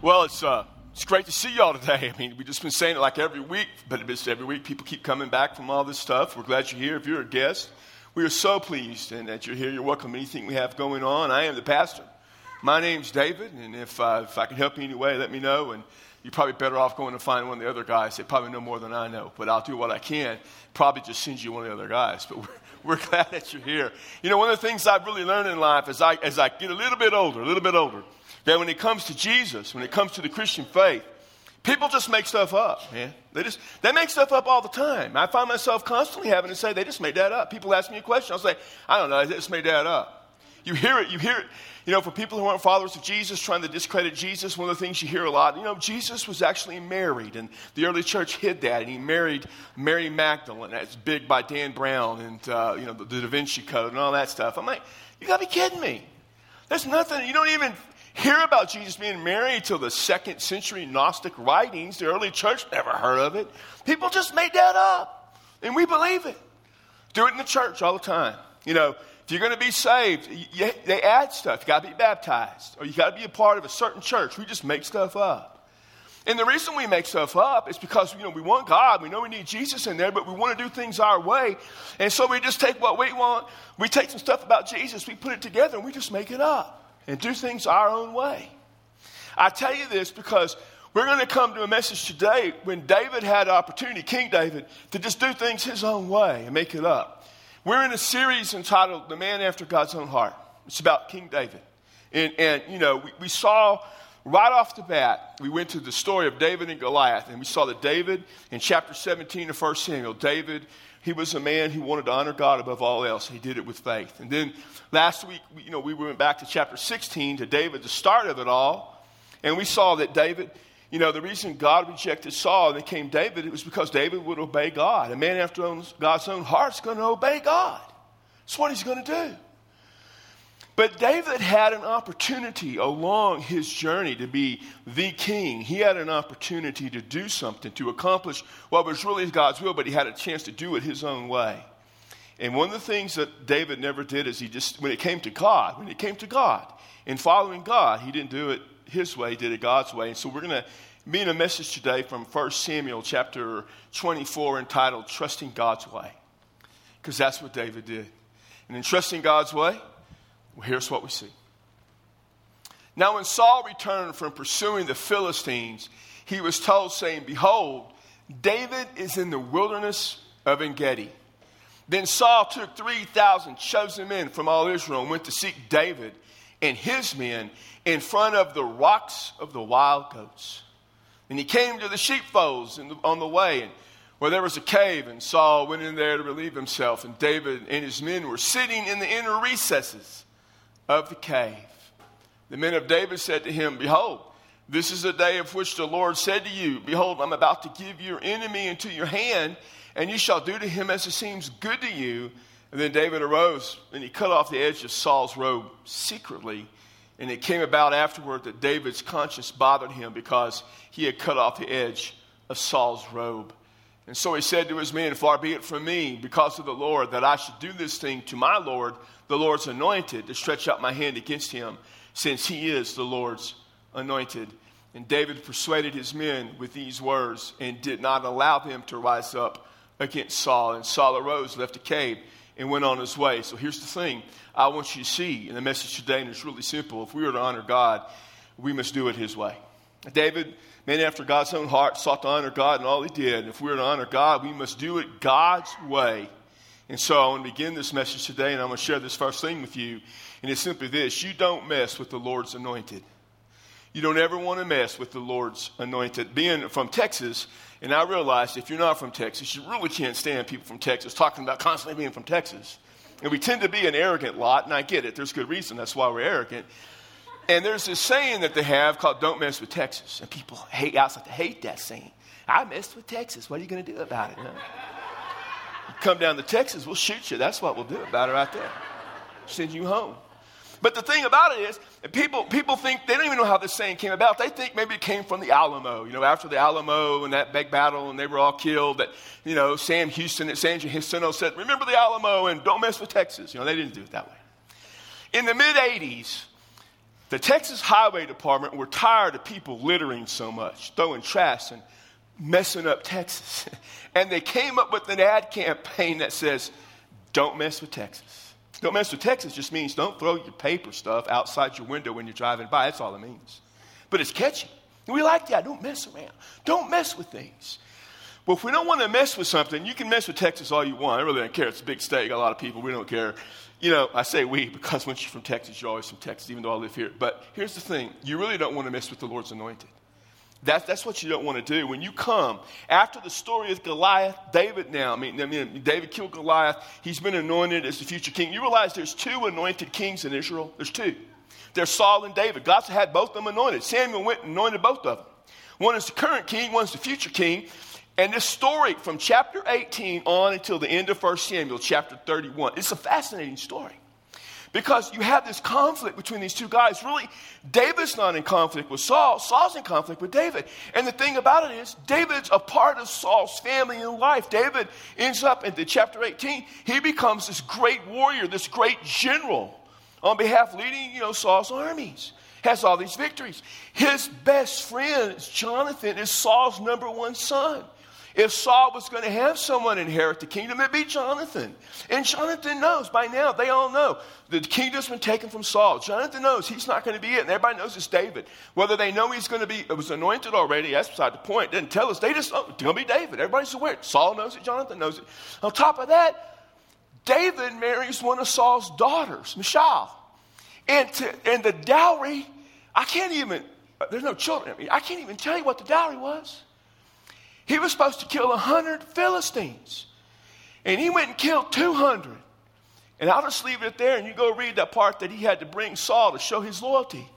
Well, it's, uh, it's great to see y'all today. I mean, we've just been saying it like every week, but it's every week people keep coming back from all this stuff. We're glad you're here. If you're a guest, we are so pleased and that you're here. You're welcome anything we have going on. I am the pastor. My name's David, and if, uh, if I can help you in any way, let me know. And you're probably better off going to find one of the other guys. They probably know more than I know, but I'll do what I can. Probably just send you one of the other guys. But we're, we're glad that you're here. You know, one of the things I've really learned in life as I, as I get a little bit older, a little bit older, that when it comes to Jesus, when it comes to the Christian faith, people just make stuff up, man. They just they make stuff up all the time. I find myself constantly having to say they just made that up. People ask me a question, I'll say, I don't know, they just made that up. You hear it, you hear it. You know, for people who aren't followers of Jesus, trying to discredit Jesus, one of the things you hear a lot, you know, Jesus was actually married, and the early church hid that, and he married Mary Magdalene. That's big by Dan Brown, and uh, you know, the, the Da Vinci Code and all that stuff. I'm like, you gotta be kidding me. There's nothing. You don't even hear about Jesus being married till the second century Gnostic writings. The early church never heard of it. People just made that up, and we believe it. Do it in the church all the time. You know, if you're going to be saved, you, they add stuff. You got to be baptized, or you got to be a part of a certain church. We just make stuff up. And the reason we make stuff up is because you know we want God, we know we need Jesus in there, but we want to do things our way. And so we just take what we want, we take some stuff about Jesus, we put it together, and we just make it up and do things our own way. I tell you this because we're going to come to a message today when David had opportunity, King David, to just do things his own way and make it up. We're in a series entitled The Man After God's Own Heart. It's about King David. And, and you know, we, we saw right off the bat, we went to the story of David and Goliath, and we saw that David, in chapter 17 of 1 Samuel, David he was a man who wanted to honor God above all else. He did it with faith. And then last week, you know, we went back to chapter 16 to David, the start of it all. And we saw that David, you know, the reason God rejected Saul and then came David, it was because David would obey God. A man after God's own heart is going to obey God. That's what he's going to do. But David had an opportunity along his journey to be the king. He had an opportunity to do something, to accomplish what was really God's will, but he had a chance to do it his own way. And one of the things that David never did is he just, when it came to God, when it came to God, in following God, he didn't do it his way, he did it God's way. And so we're going to be in a message today from 1 Samuel chapter 24 entitled Trusting God's Way. Because that's what David did. And in trusting God's way, well, here's what we see. Now, when Saul returned from pursuing the Philistines, he was told, saying, Behold, David is in the wilderness of En Gedi. Then Saul took 3,000 chosen men from all Israel and went to seek David and his men in front of the rocks of the wild goats. And he came to the sheepfolds on the way, and where there was a cave, and Saul went in there to relieve himself, and David and his men were sitting in the inner recesses of the cave. The men of David said to him, Behold, this is the day of which the Lord said to you, Behold, I'm about to give your enemy into your hand, and you shall do to him as it seems good to you. And then David arose, and he cut off the edge of Saul's robe secretly. And it came about afterward that David's conscience bothered him because he had cut off the edge of Saul's robe. And so he said to his men, Far be it from me, because of the Lord, that I should do this thing to my Lord, the Lord's anointed, to stretch out my hand against him, since he is the Lord's anointed. And David persuaded his men with these words and did not allow them to rise up against Saul. And Saul arose, left the cave, and went on his way. So here's the thing I want you to see in the message today, and it's really simple. If we are to honor God, we must do it his way. David man after God's own heart, sought to honor God in all he did. And if we're to honor God, we must do it God's way. And so I want to begin this message today, and I'm going to share this first thing with you. And it's simply this you don't mess with the Lord's anointed. You don't ever want to mess with the Lord's anointed. Being from Texas, and I realized if you're not from Texas, you really can't stand people from Texas talking about constantly being from Texas. And we tend to be an arrogant lot, and I get it. There's good reason. That's why we're arrogant. And there's this saying that they have called "Don't mess with Texas," and people hate. I to hate that saying. I messed with Texas. What are you going to do about it? Come down to Texas, we'll shoot you. That's what we'll do about it right there. Send you home. But the thing about it is, people, people think, they don't even know how this saying came about. They think maybe it came from the Alamo. You know, after the Alamo and that big battle and they were all killed, that, you know, Sam Houston at San Jacinto said, remember the Alamo and don't mess with Texas. You know, they didn't do it that way. In the mid 80s, The Texas Highway Department were tired of people littering so much, throwing trash and messing up Texas. and they came up with an ad campaign that says, Don't mess with Texas. Don't mess with Texas just means don't throw your paper stuff outside your window when you're driving by. That's all it means. But it's catchy. We like that. Don't mess around. Don't mess with things. Well, if we don't want to mess with something, you can mess with Texas all you want. I really don't care. It's a big state. A lot of people. We don't care. You know, I say we because once you're from Texas, you're always from Texas, even though I live here. But here's the thing you really don't want to mess with the Lord's anointed. That's, that's what you don't want to do. When you come, after the story of Goliath, David now, I mean, I mean, David killed Goliath. He's been anointed as the future king. You realize there's two anointed kings in Israel? There's two. There's Saul and David. God's had both of them anointed. Samuel went and anointed both of them. One is the current king, one's the future king. And this story from chapter 18 on until the end of 1 Samuel, chapter 31, it's a fascinating story. Because you have this conflict between these two guys. Really, David's not in conflict with Saul, Saul's in conflict with David. And the thing about it is, David's a part of Saul's family and life. David ends up in the chapter 18, he becomes this great warrior, this great general on behalf leading, you know, Saul's armies. Has all these victories. His best friend, Jonathan, is Saul's number one son. If Saul was going to have someone inherit the kingdom, it'd be Jonathan. And Jonathan knows by now, they all know the kingdom's been taken from Saul. Jonathan knows he's not going to be it, and everybody knows it's David. Whether they know he's going to be, it was anointed already, that's beside the point. Didn't tell us. They just, it's going to be David. Everybody's aware. Saul knows it, Jonathan knows it. On top of that, David marries one of Saul's daughters, Michal. And, to, and the dowry, I can't even, there's no children. I can't even tell you what the dowry was. He was supposed to kill 100 Philistines. And he went and killed 200. And I'll just leave it there and you go read that part that he had to bring Saul to show his loyalty.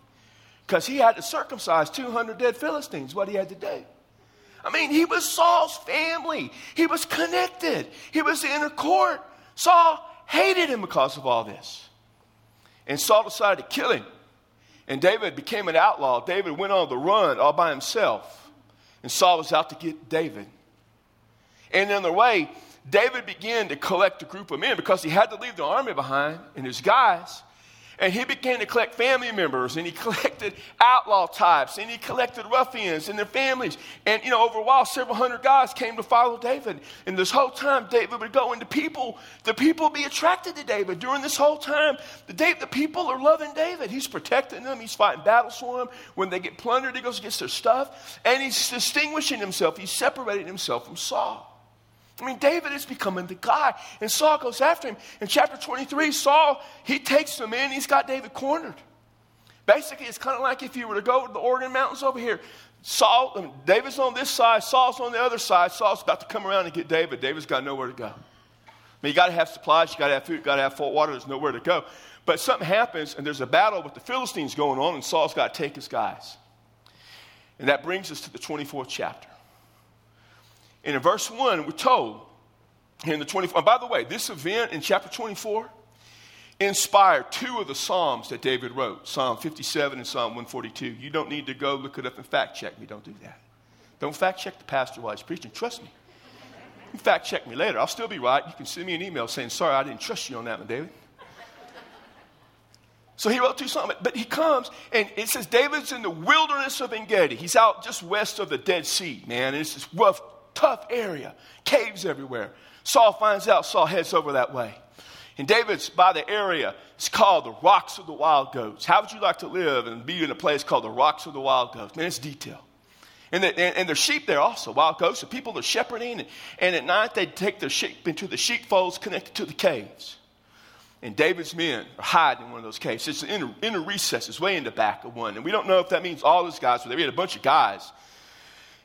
Because he had to circumcise 200 dead Philistines, what he had to do. I mean, he was Saul's family. He was connected. He was in a court. Saul hated him because of all this. And Saul decided to kill him. And David became an outlaw. David went on the run all by himself. And Saul was out to get David. And on the way, David began to collect a group of men because he had to leave the army behind and his guys. And he began to collect family members and he collected outlaw types and he collected ruffians and their families. And, you know, over a while, several hundred guys came to follow David. And this whole time, David would go into people, the people would be attracted to David. During this whole time, the, the people are loving David. He's protecting them, he's fighting battles for them. When they get plundered, he goes and gets their stuff. And he's distinguishing himself, he's separating himself from Saul. I mean, David is becoming the guy, and Saul goes after him. In chapter 23, Saul, he takes him in, he's got David cornered. Basically, it's kind of like if you were to go to the Organ Mountains over here. Saul, I mean, David's on this side, Saul's on the other side. Saul's about to come around and get David. David's got nowhere to go. I mean, you got to have supplies, you got to have food, you got to have full water. There's nowhere to go. But something happens, and there's a battle with the Philistines going on, and Saul's got to take his guys. And that brings us to the 24th chapter. And in verse 1, we're told in the 24, and by the way, this event in chapter 24 inspired two of the Psalms that David wrote Psalm 57 and Psalm 142. You don't need to go look it up and fact check me. Don't do that. Don't fact check the pastor while he's preaching. Trust me. You fact check me later. I'll still be right. You can send me an email saying, Sorry, I didn't trust you on that one, David. So he wrote two Psalms. But he comes and it says David's in the wilderness of En Gedi. He's out just west of the Dead Sea, man. And it's this rough tough area, caves everywhere. Saul finds out, Saul heads over that way. And David's by the area. It's called the Rocks of the Wild Goats. How would you like to live and be in a place called the Rocks of the Wild Goats? Man, it's detail. And, the, and, and there's sheep there also, wild goats. And people are shepherding. And, and at night, they take their sheep into the sheepfolds connected to the caves. And David's men are hiding in one of those caves. It's in a, in a recess, it's way in the back of one. And we don't know if that means all those guys were there. We had a bunch of guys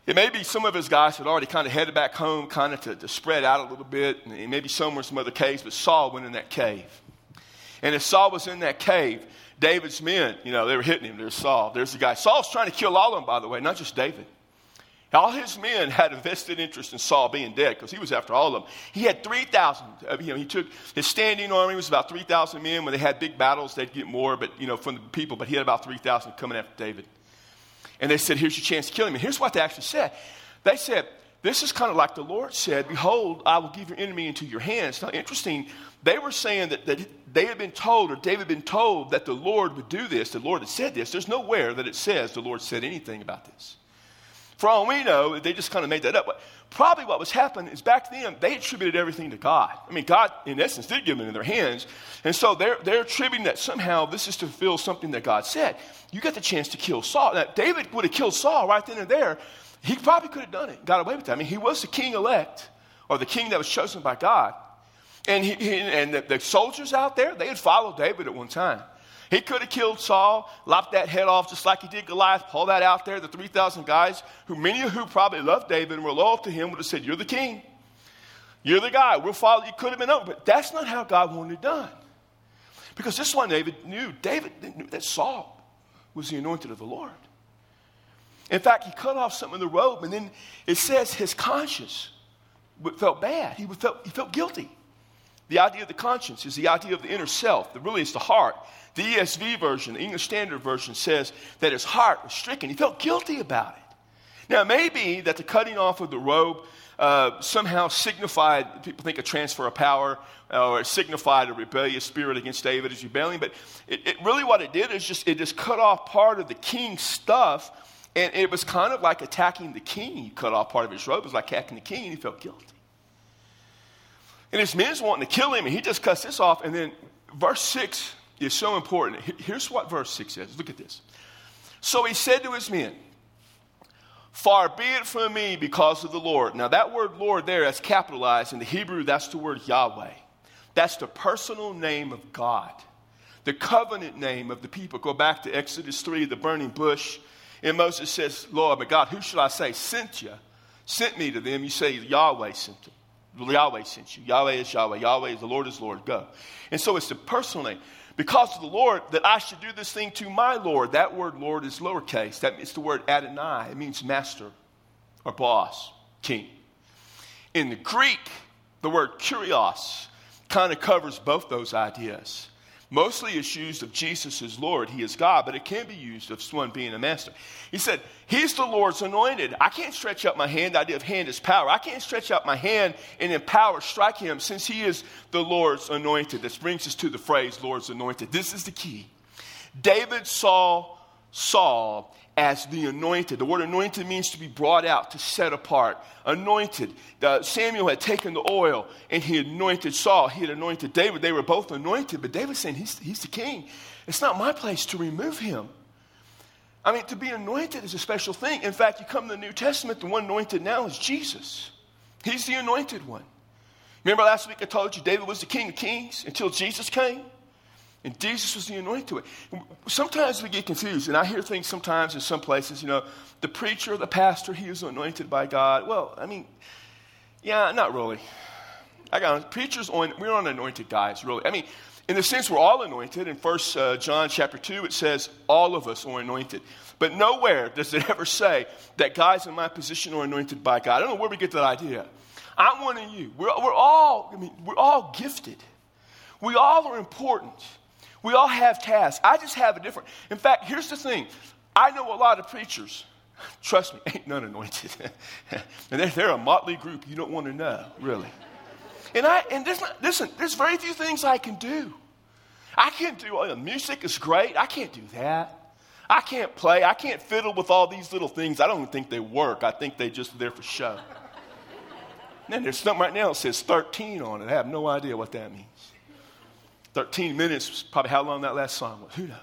it may be some of his guys had already kind of headed back home, kind of to, to spread out a little bit, and maybe some were some other caves, but Saul went in that cave. And as Saul was in that cave, David's men, you know, they were hitting him. There's Saul. There's the guy. Saul's trying to kill all of them, by the way, not just David. All his men had a vested interest in Saul being dead because he was after all of them. He had 3,000. Uh, you know, he took his standing army was about 3,000 men. When they had big battles, they'd get more, but you know, from the people. But he had about 3,000 coming after David. And they said, Here's your chance to kill him. And here's what they actually said they said, this is kind of like the Lord said, Behold, I will give your enemy into your hands. Now, interesting, they were saying that, that they had been told, or David had been told, that the Lord would do this. The Lord had said this. There's nowhere that it says the Lord said anything about this. For all we know, they just kind of made that up. But probably what was happening is back then, they attributed everything to God. I mean, God, in essence, did give them in their hands. And so they're, they're attributing that somehow this is to fulfill something that God said. You got the chance to kill Saul. Now, David would have killed Saul right then and there. He probably could have done it, got away with that. I mean, he was the king elect, or the king that was chosen by God. And, he, he and the, the soldiers out there, they had followed David at one time. He could have killed Saul, lopped that head off just like he did Goliath, pull that out there. The 3,000 guys, who many of who probably loved David and were loyal to him, would have said, You're the king. You're the guy. We'll follow you. Could have been over. But that's not how God wanted it done. Because this one David knew. David knew that Saul was the anointed of the Lord. In fact, he cut off some of the robe, and then it says his conscience felt bad. He felt, he felt guilty. The idea of the conscience is the idea of the inner self. The, really, it's the heart. The ESV version, the English Standard Version, says that his heart was stricken. He felt guilty about it. Now, it may be that the cutting off of the robe uh, somehow signified, people think, a transfer of power, or it signified a rebellious spirit against David as rebelling. But it, it really, what it did is just it just cut off part of the king's stuff, and it was kind of like attacking the king. He cut off part of his robe. It was like attacking the king, and he felt guilty. And his men's wanting to kill him, and he just cuts this off. And then verse 6 is so important. Here's what verse 6 says. Look at this. So he said to his men, Far be it from me because of the Lord. Now, that word Lord there, that's capitalized. In the Hebrew, that's the word Yahweh. That's the personal name of God, the covenant name of the people. Go back to Exodus 3, the burning bush. And Moses says, Lord, but God, who should I say? Sent you, sent me to them. You say, Yahweh sent them. Yahweh sent you. Yahweh is Yahweh. Yahweh is the Lord is Lord. Go. And so it's the personal name. Because of the Lord, that I should do this thing to my Lord. That word Lord is lowercase. That, it's the word Adonai. It means master or boss, king. In the Greek, the word kurios kind of covers both those ideas. Mostly it's used of Jesus as Lord, He is God, but it can be used of someone being a master. He said, He's the Lord's anointed. I can't stretch out my hand. The idea of hand is power. I can't stretch out my hand and in power strike Him since He is the Lord's anointed. This brings us to the phrase Lord's anointed. This is the key. David saw Saul as the anointed. The word anointed means to be brought out, to set apart. Anointed. Uh, Samuel had taken the oil and he anointed Saul. He had anointed David. They were both anointed, but David saying, he's, he's the king. It's not my place to remove him. I mean, to be anointed is a special thing. In fact, you come to the New Testament, the one anointed now is Jesus. He's the anointed one. Remember last week I told you David was the king of kings until Jesus came? And Jesus was the anointed. Sometimes we get confused, and I hear things sometimes in some places, you know, the preacher, the pastor, he was anointed by God. Well, I mean, yeah, not really. I got preachers on, we're not anointed guys, really. I mean, in the sense we're all anointed. In First uh, John chapter 2, it says all of us are anointed. But nowhere does it ever say that guys in my position are anointed by God. I don't know where we get that idea. I'm one of you. We're, we're all, I mean, we're all gifted. We all are important. We all have tasks. I just have a different. In fact, here's the thing I know a lot of preachers. Trust me, ain't none anointed. and they're, they're, a motley group you don't want to know, really. And I and there's not, listen, there's very few things I can do. I can't do well, music is great. I can't do that. I can't play. I can't fiddle with all these little things. I don't think they work. I think they just there for show. then there's something right now that says 13 on it. I have no idea what that means. 13 minutes was probably how long that last song was. Who knows?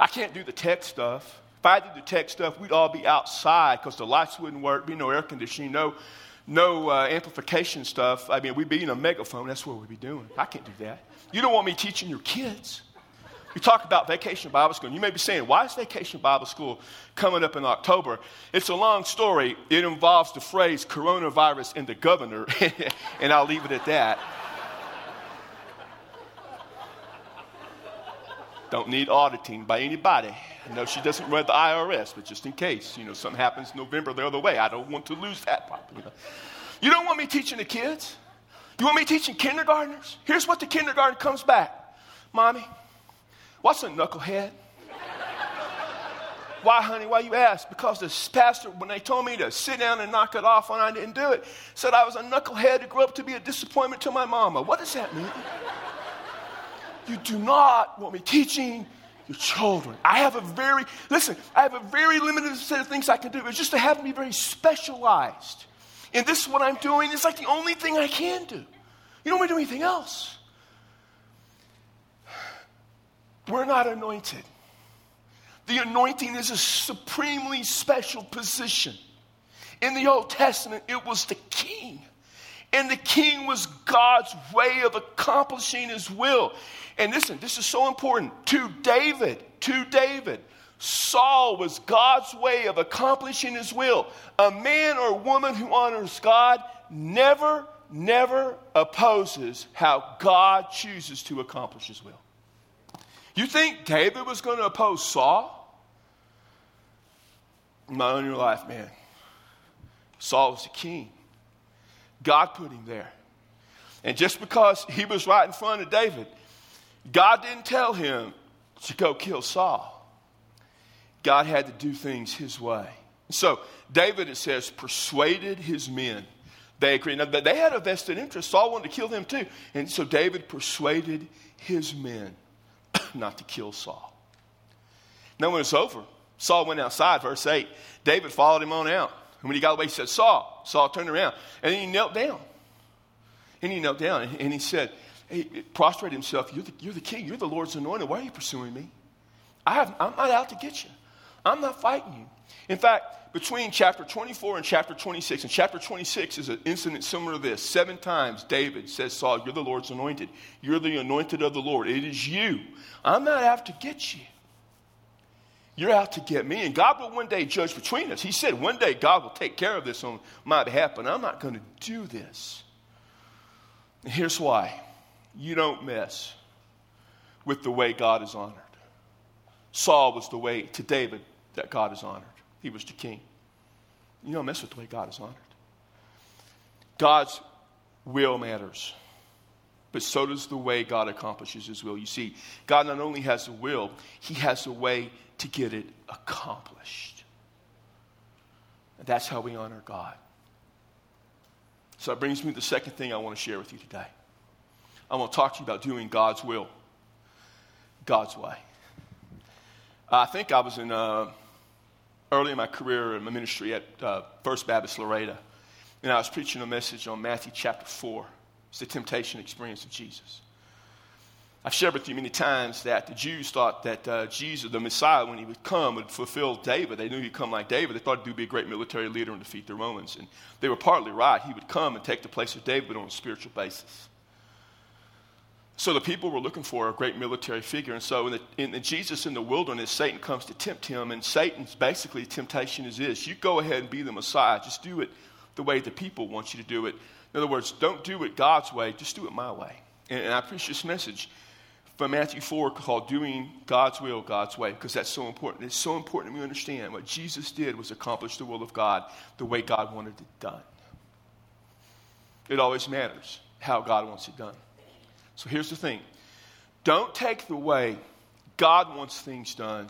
I can't do the tech stuff. If I did the tech stuff, we'd all be outside because the lights wouldn't work, be no air conditioning, no, no uh, amplification stuff. I mean, we'd be in a megaphone. That's what we'd be doing. I can't do that. You don't want me teaching your kids. You talk about vacation Bible school, and you may be saying, why is vacation Bible school coming up in October? It's a long story. It involves the phrase coronavirus and the governor, and I'll leave it at that. Don't need auditing by anybody. I know she doesn't run the IRS, but just in case, you know, something happens November the other way, I don't want to lose that property. You, know. you don't want me teaching the kids? You want me teaching kindergartners? Here's what the kindergarten comes back. Mommy, what's a knucklehead? Why, honey? Why you ask? Because this pastor, when they told me to sit down and knock it off and I didn't do it, said I was a knucklehead who grew up to be a disappointment to my mama. What does that mean? You do not want me teaching your children. I have a very, listen, I have a very limited set of things I can do. It's just to have me very specialized. And this is what I'm doing. It's like the only thing I can do. You don't want me to do anything else. We're not anointed. The anointing is a supremely special position. In the Old Testament, it was the king. And the king was God's way of accomplishing his will. And listen, this is so important. To David, to David, Saul was God's way of accomplishing his will. A man or woman who honors God never, never opposes how God chooses to accomplish his will. You think David was going to oppose Saul? In your life, man. Saul was the king. God put him there. And just because he was right in front of David, God didn't tell him to go kill Saul. God had to do things his way. So David, it says, persuaded his men. They agreed. Now, they had a vested interest. Saul wanted to kill them too. And so David persuaded his men not to kill Saul. Now, when it's over, Saul went outside, verse 8. David followed him on out. And when he got away, he said, Saul. Saul turned around. And then he knelt down. And he knelt down and he said, he prostrated himself. You're the, you're the king. You're the Lord's anointed. Why are you pursuing me? I have, I'm not out to get you. I'm not fighting you. In fact, between chapter 24 and chapter 26, and chapter 26 is an incident similar to this. Seven times David says, Saul, you're the Lord's anointed. You're the anointed of the Lord. It is you. I'm not out to get you. You're out to get me. And God will one day judge between us. He said, one day God will take care of this on my behalf, but I'm not going to do this. And here's why you don't mess with the way God is honored. Saul was the way to David that God is honored. He was the king. You don't mess with the way God is honored. God's will matters, but so does the way God accomplishes his will. You see, God not only has a will, he has a way to get it accomplished. And that's how we honor God. So that brings me to the second thing I want to share with you today. I want to talk to you about doing God's will, God's way. I think I was in uh, early in my career in my ministry at uh, First Baptist Laredo, and I was preaching a message on Matthew chapter 4. It's the temptation experience of Jesus. I've shared with you many times that the Jews thought that uh, Jesus, the Messiah, when he would come, would fulfill David. They knew he'd come like David. They thought he'd be a great military leader and defeat the Romans. And they were partly right. He would come and take the place of David on a spiritual basis. So the people were looking for a great military figure. And so in, the, in the Jesus in the wilderness, Satan comes to tempt him. And Satan's basically temptation is this you go ahead and be the Messiah. Just do it the way the people want you to do it. In other words, don't do it God's way, just do it my way. And, and I preach this message from Matthew 4 called Doing God's Will, God's Way, because that's so important. It's so important we understand what Jesus did was accomplish the will of God the way God wanted it done. It always matters how God wants it done. So here's the thing don't take the way God wants things done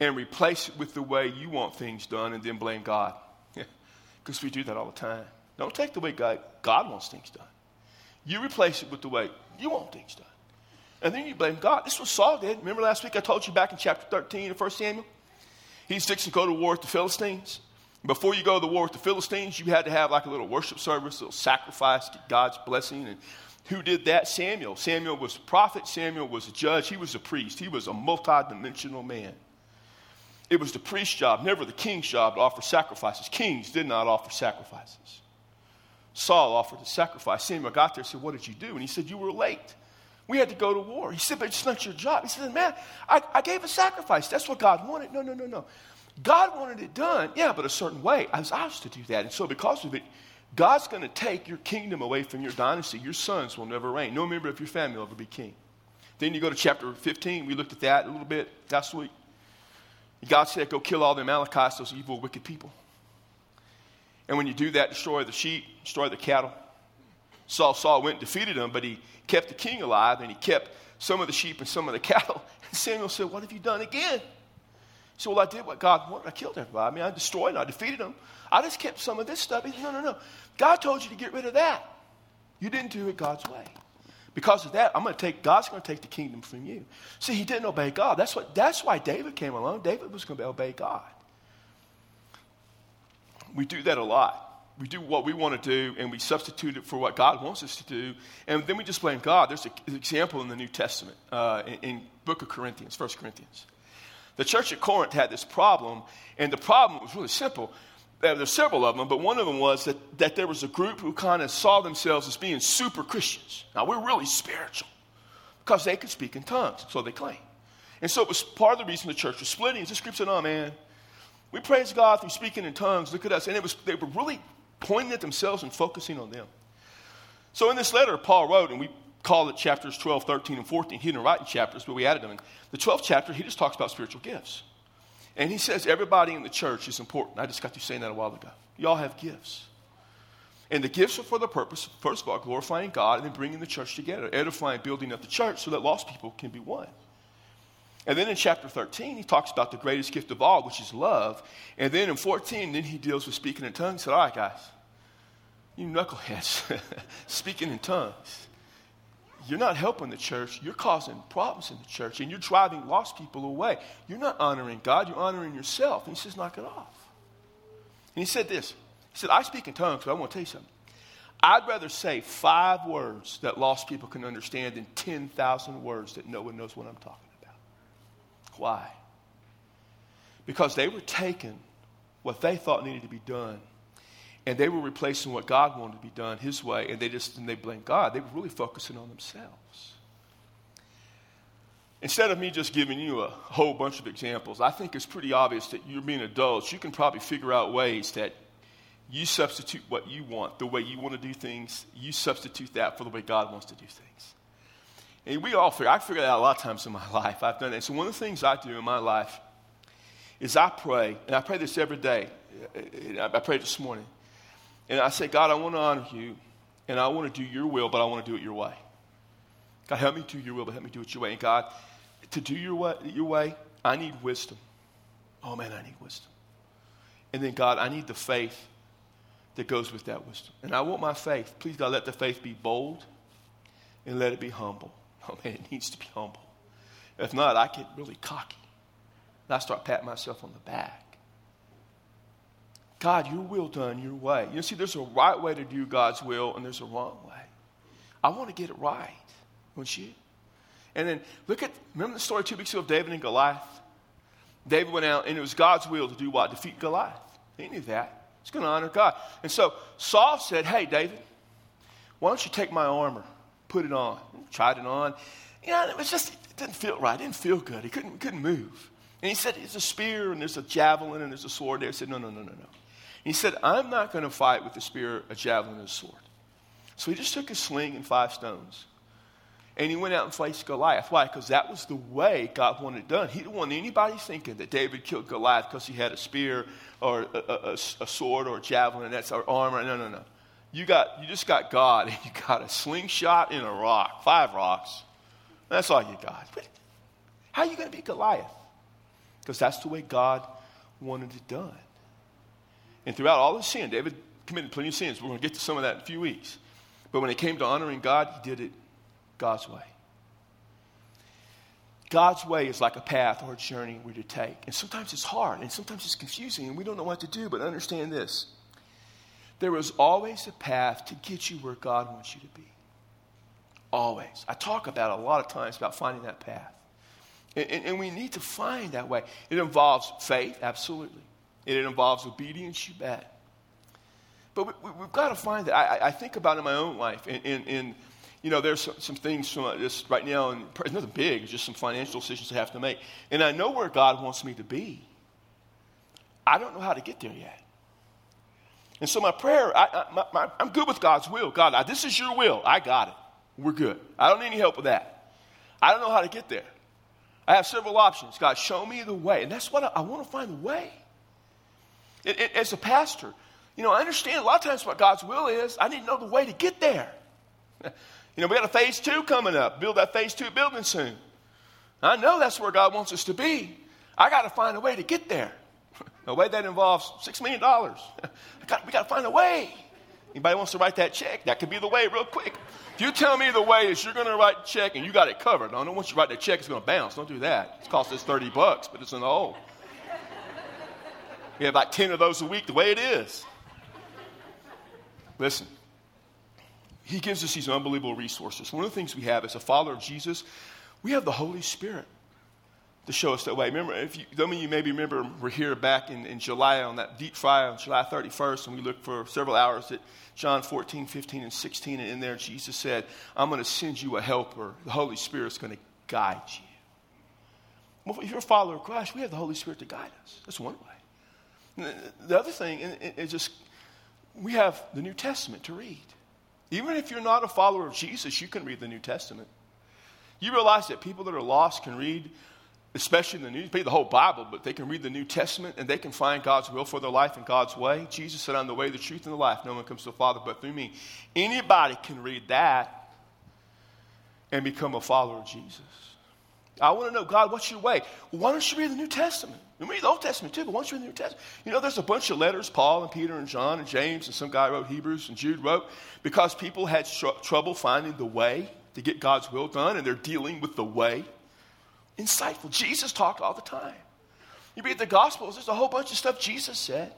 and replace it with the way you want things done and then blame God. Because we do that all the time. Don't take the way God, God wants things done. You replace it with the way you want things done. And then you blame God. This is what Saul did. Remember last week I told you back in chapter 13 of 1 Samuel? He's fixing to go to war with the Philistines. Before you go to the war with the Philistines, you had to have like a little worship service, a little sacrifice, get God's blessing. And who did that? Samuel. Samuel was a prophet, Samuel was a judge, he was a priest, he was a multidimensional man. It was the priest's job, never the king's job, to offer sacrifices. Kings did not offer sacrifices. Saul offered the sacrifice. Samuel got there and said, What did you do? And he said, You were late. We had to go to war. He said, But it's not your job. He said, Man, I, I gave a sacrifice. That's what God wanted. No, no, no, no. God wanted it done, yeah, but a certain way. I was asked to do that. And so, because of it, God's going to take your kingdom away from your dynasty. Your sons will never reign. No member of your family will ever be king. Then you go to chapter 15. We looked at that a little bit last week. God said, Go kill all the Amalekites, those evil, wicked people. And when you do that, destroy the sheep, destroy the cattle. Saul, Saul went and defeated them, but he kept the king alive and he kept some of the sheep and some of the cattle. And Samuel said, What have you done again? He said, well, I did what God wanted. I killed everybody. I mean, I destroyed them. I defeated them. I just kept some of this stuff. He said, no, no, no. God told you to get rid of that. You didn't do it God's way. Because of that, I'm going to take, God's going to take the kingdom from you. See, he didn't obey God. That's, what, that's why David came along. David was going to obey God. We do that a lot. We do what we want to do and we substitute it for what God wants us to do. And then we just blame God. There's an example in the New Testament, uh, in, in book of Corinthians, First Corinthians. The church at Corinth had this problem, and the problem was really simple. There's several of them, but one of them was that, that there was a group who kind of saw themselves as being super Christians. Now, we're really spiritual because they could speak in tongues, so they claim. And so it was part of the reason the church was splitting. This group said, oh, man, we praise God through speaking in tongues. Look at us. And it was, they were really pointing at themselves and focusing on them. So in this letter, Paul wrote, and we call it chapters 12, 13, and 14. He didn't write in chapters, but we added them. In the 12th chapter, he just talks about spiritual gifts. And he says everybody in the church is important. I just got you saying that a while ago. Y'all have gifts. And the gifts are for the purpose, first of all, glorifying God and then bringing the church together, edifying, building up the church so that lost people can be won. And then in chapter 13, he talks about the greatest gift of all, which is love. And then in 14, then he deals with speaking in tongues. He said, All right, guys, you knuckleheads, speaking in tongues. You're not helping the church. You're causing problems in the church, and you're driving lost people away. You're not honoring God, you're honoring yourself. And he says, Knock it off. And he said this He said, I speak in tongues, but I want to tell you something. I'd rather say five words that lost people can understand than 10,000 words that no one knows what I'm talking why? Because they were taking what they thought needed to be done and they were replacing what God wanted to be done his way, and they just and they blamed God. They were really focusing on themselves. Instead of me just giving you a whole bunch of examples, I think it's pretty obvious that you're being adults. You can probably figure out ways that you substitute what you want, the way you want to do things, you substitute that for the way God wants to do things. And we all figure, I figured that out a lot of times in my life. I've done that. So one of the things I do in my life is I pray, and I pray this every day. I prayed this morning. And I say, God, I want to honor you, and I want to do your will, but I want to do it your way. God, help me do your will, but help me do it your way. And God, to do your way, your way, I need wisdom. Oh, man, I need wisdom. And then, God, I need the faith that goes with that wisdom. And I want my faith. Please, God, let the faith be bold and let it be humble. Oh man, it needs to be humble. If not, I get really cocky. And I start patting myself on the back. God, your will done your way. You see, there's a right way to do God's will, and there's a wrong way. I want to get it right, don't you? And then look at, remember the story two weeks ago of David and Goliath? David went out, and it was God's will to do what? Defeat Goliath. He knew that. He's going to honor God. And so Saul said, Hey, David, why don't you take my armor? Put it on. Tried it on. You know, it was just, it didn't feel right. It didn't feel good. He couldn't, couldn't move. And he said, There's a spear and there's a javelin and there's a sword there. He said, No, no, no, no, no. And he said, I'm not going to fight with a spear, a javelin, and a sword. So he just took a sling and five stones. And he went out and faced Goliath. Why? Because that was the way God wanted it done. He didn't want anybody thinking that David killed Goliath because he had a spear or a, a, a, sword or a javelin and that's our armor. No, no, no. You got you just got God and you got a slingshot and a rock, five rocks. That's all you got. But how are you going to beat Goliath? Because that's the way God wanted it done. And throughout all his sin, David committed plenty of sins. We're going to get to some of that in a few weeks. But when it came to honoring God, he did it God's way. God's way is like a path or a journey we're to take. And sometimes it's hard and sometimes it's confusing and we don't know what to do, but understand this there is always a path to get you where God wants you to be. Always. I talk about a lot of times about finding that path. And, and, and we need to find that way. It involves faith, absolutely. It involves obedience, you bet. But we, have got to find that. I, I, think about in my own life, and, and, and you know, there's some, some things from uh, this right now, and it's nothing big, it's just some financial decisions I have to make. And I know where God wants me to be. I don't know how to get there yet. And so my prayer, I, am good with God's will. God, I, this is your will. I got it. We're good. I don't need any help with that. I don't know how to get there. I have several options. God, show me the way. And that's what I, I want to find the way. It, it, as a pastor, you know, I understand a lot of times what God's will is. I need to know the way to get there. You know, we got a phase two coming up. Build that phase two building soon. I know that's where God wants us to be. I got to find a way to get there. A way that involves $6 million. We got to find a way. Anybody wants to write that check? That could be the way real quick. If you tell me the way is you're going to write a check and you got it covered, don't want you write that check, it's going to bounce. Don't do that. It's cost us 30 bucks, but it's in the hole. We have like 10 of those a week the way it is. Listen, he gives us these unbelievable resources. One of the things we have as a follower of Jesus, we have the Holy Spirit to show us that way. Remember, if you, some of you maybe remember, we're here back in, in July on that deep fry on July 31st, and we looked for several hours at John 14, 15, and 16. And in there, Jesus said, I'm going to send you a helper. The Holy Spirit's going to guide you. Well, if you're a follower of Christ, we have the Holy Spirit to guide us. That's one way. The other thing is just we have the New Testament to read. Even if you're not a follower of Jesus, you can read the New Testament. You realize that people that are lost can read especially in the New, the whole Bible, but they can read the New Testament and they can find God's will for their life and God's way. Jesus said, I'm the way, the truth, and the life. No one comes to the Father but through me. Anybody can read that and become a follower of Jesus. I want to know, God, what's your way? Why don't you read the New Testament? You read the Old Testament too, but why don't you read the New Testament? You know, there's a bunch of letters Paul and Peter and John and James and some guy wrote Hebrews and Jude wrote because people had tr- trouble finding the way to get God's will done and they're dealing with the way insightful. Jesus talked all the time. You read the Gospels, there's a whole bunch of stuff Jesus said.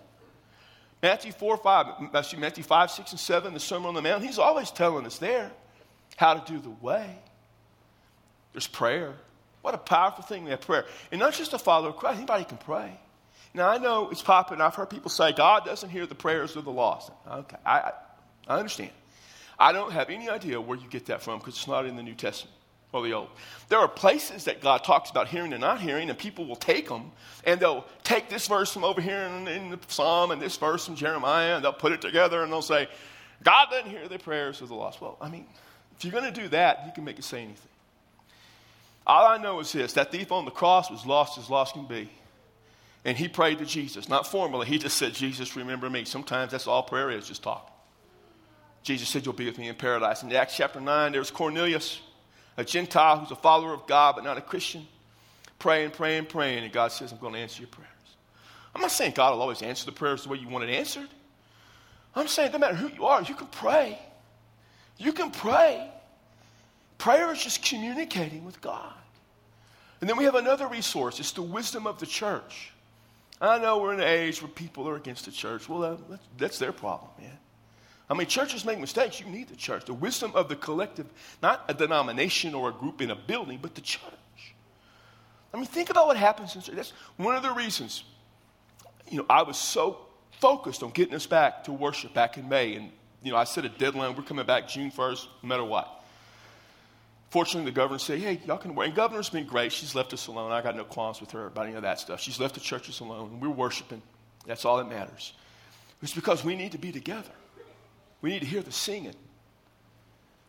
Matthew 4, 5, Matthew 5, 6, and 7, the Sermon on the Mount, he's always telling us there how to do the way. There's prayer. What a powerful thing have prayer. And not just a follower of Christ, anybody can pray. Now, I know it's popular, I've heard people say God doesn't hear the prayers of the lost. Okay, I, I, I understand. I don't have any idea where you get that from because it's not in the New Testament or the old. There are places that God talks about hearing and not hearing, and people will take them, and they'll take this verse from over here in, in the Psalm and this verse from Jeremiah, and they'll put it together, and they'll say, God doesn't hear the prayers of the lost. Well, I mean, if you're going to do that, you can make it say anything. All I know is this that thief on the cross was lost as lost can be. And he prayed to Jesus, not formally. He just said, Jesus, remember me. Sometimes that's all prayer is, just talk. Jesus said, You'll be with me in paradise. In Acts chapter 9, there's Cornelius a Gentile who's a follower of God but not a Christian, praying, praying, praying, and God says, I'm going to answer your prayers. I'm not saying God will always answer the prayers the way you want it answered. I'm saying no matter who you are, you can pray. You can pray. Prayer is just communicating with God. And then we have another resource it's the wisdom of the church. I know we're in an age where people are against the church. Well, uh, that's, their problem, man. I mean, churches make mistakes. You need the church. The wisdom of the collective, not a denomination or a group in a building, but the church. I mean, think about what happens in church. That's one of the reasons, you know, I was so focused on getting us back to worship back in May. And, you know, I set a deadline. We're coming back June 1st, no matter what. Fortunately, the governor said, hey, y'all can work. And governor's been great. She's left us alone. I got no qualms with her about any of that stuff. She's left the churches alone. We're worshiping. That's all that matters. It's because we need to be together. We need to hear the singing.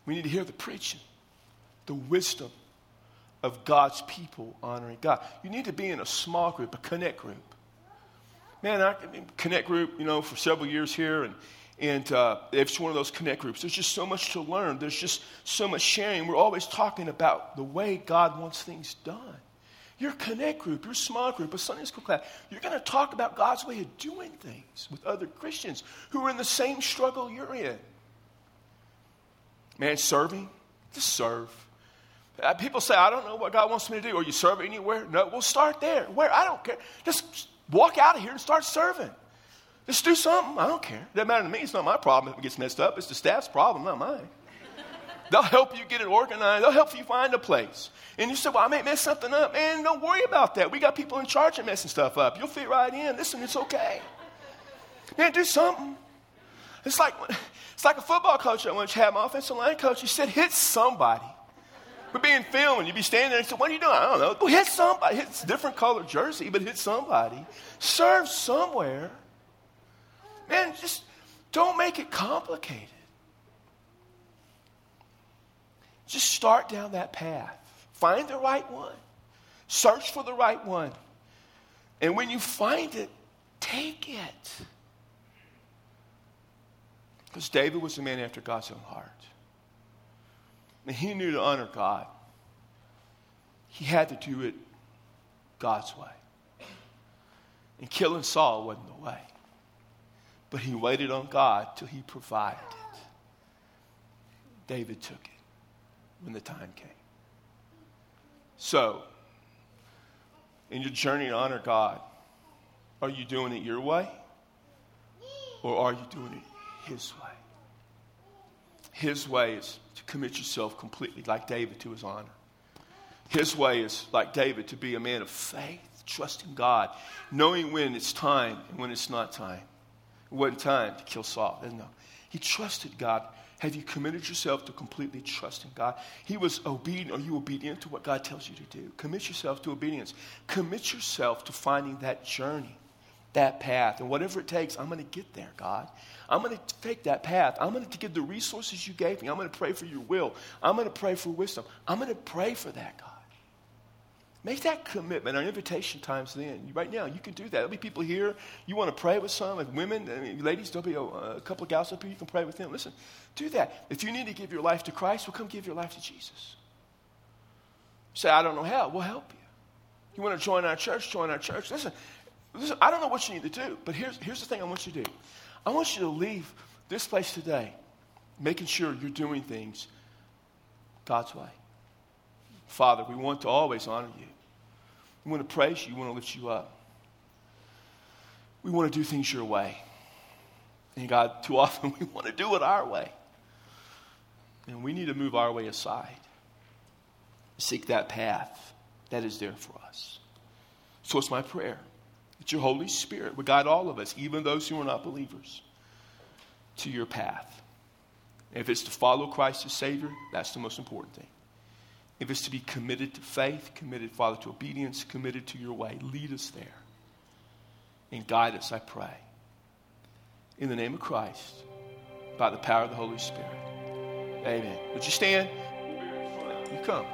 We need to hear the preaching, the wisdom of God's people honoring God. You need to be in a small group, a connect group. Man, I connect group, you know, for several years here, and and uh, it's one of those connect groups. There's just so much to learn. There's just so much sharing. We're always talking about the way God wants things done your connect group, your small group, a Sunday school class, you're going to talk about God's way of doing things with other Christians who are in the same struggle you're in. Man, serving, just serve. Uh, people say, I don't know what God wants me to do. Are you serving anywhere? No, we'll start there. Where? I don't care. Just walk out of here and start serving. Just do something. I don't care. Doesn't matter to me. It's not my problem if it gets messed up. It's the staff's problem, not mine. They'll help you get it organized. They'll help you find a place. And you say, well, I may mess something up. Man, don't worry about that. We got people in charge of messing stuff up. You'll fit right in. Listen, it's okay. Man, do something. It's like, it's like a football coach I once had, my offensive line coach. He said, hit somebody. We're being filmed, you'd be standing there and say, What are you doing? I don't know. Well, hit somebody. Hit a different colored jersey, but hit somebody. Serve somewhere. Man, just don't make it complicated. Just start down that path. Find the right one. Search for the right one. And when you find it, take it. Because David was a man after God's own heart. And he knew to honor God, he had to do it God's way. And killing Saul wasn't the way. But he waited on God till he provided it. David took it when the time came. So, in your journey to honor God, are you doing it your way? Or are you doing it His way? His way is to commit yourself completely, like David, to His honor. His way is, like David, to be a man of faith, trusting God, knowing when it's time and when it's not time. It wasn't time to kill Saul. No. He trusted God. Have you committed yourself to completely trusting God? He was obedient. Are you obedient to what God tells you to do? Commit yourself to obedience. Commit yourself to finding that journey, that path. And whatever it takes, I'm going to get there, God. I'm going to take that path. I'm going to give the resources you gave me. I'm going to pray for your will. I'm going to pray for wisdom. I'm going to pray for that, God. Make that commitment. Our invitation time's then. Right now, you can do that. There'll be people here. You want to pray with some, like women, I mean, ladies. There'll be a, a, couple of gals up here. You can pray with them. Listen, do that. If you need to give your life to Christ, well, come give your life to Jesus. say, I don't know how. We'll help you. You want to join our church? Join our church. Listen, listen. I don't know what you need to do, but here's here's the thing. I want you to do. I want you to leave this place today, making sure you're doing things God's way. Father, we want to always honor you. We want to praise you. We want to lift you up. We want to do things your way. And God, too often we want to do it our way. And we need to move our way aside. Seek that path that is there for us. So it's my prayer that your Holy Spirit would guide all of us, even those who are not believers, to your path. If it's to follow Christ as Savior, that's the most important thing. If it's to be committed to faith, committed, Father, to obedience, committed to your way, lead us there and guide us, I pray. In the name of Christ, by the power of the Holy Spirit. Amen. Would you stand? You come.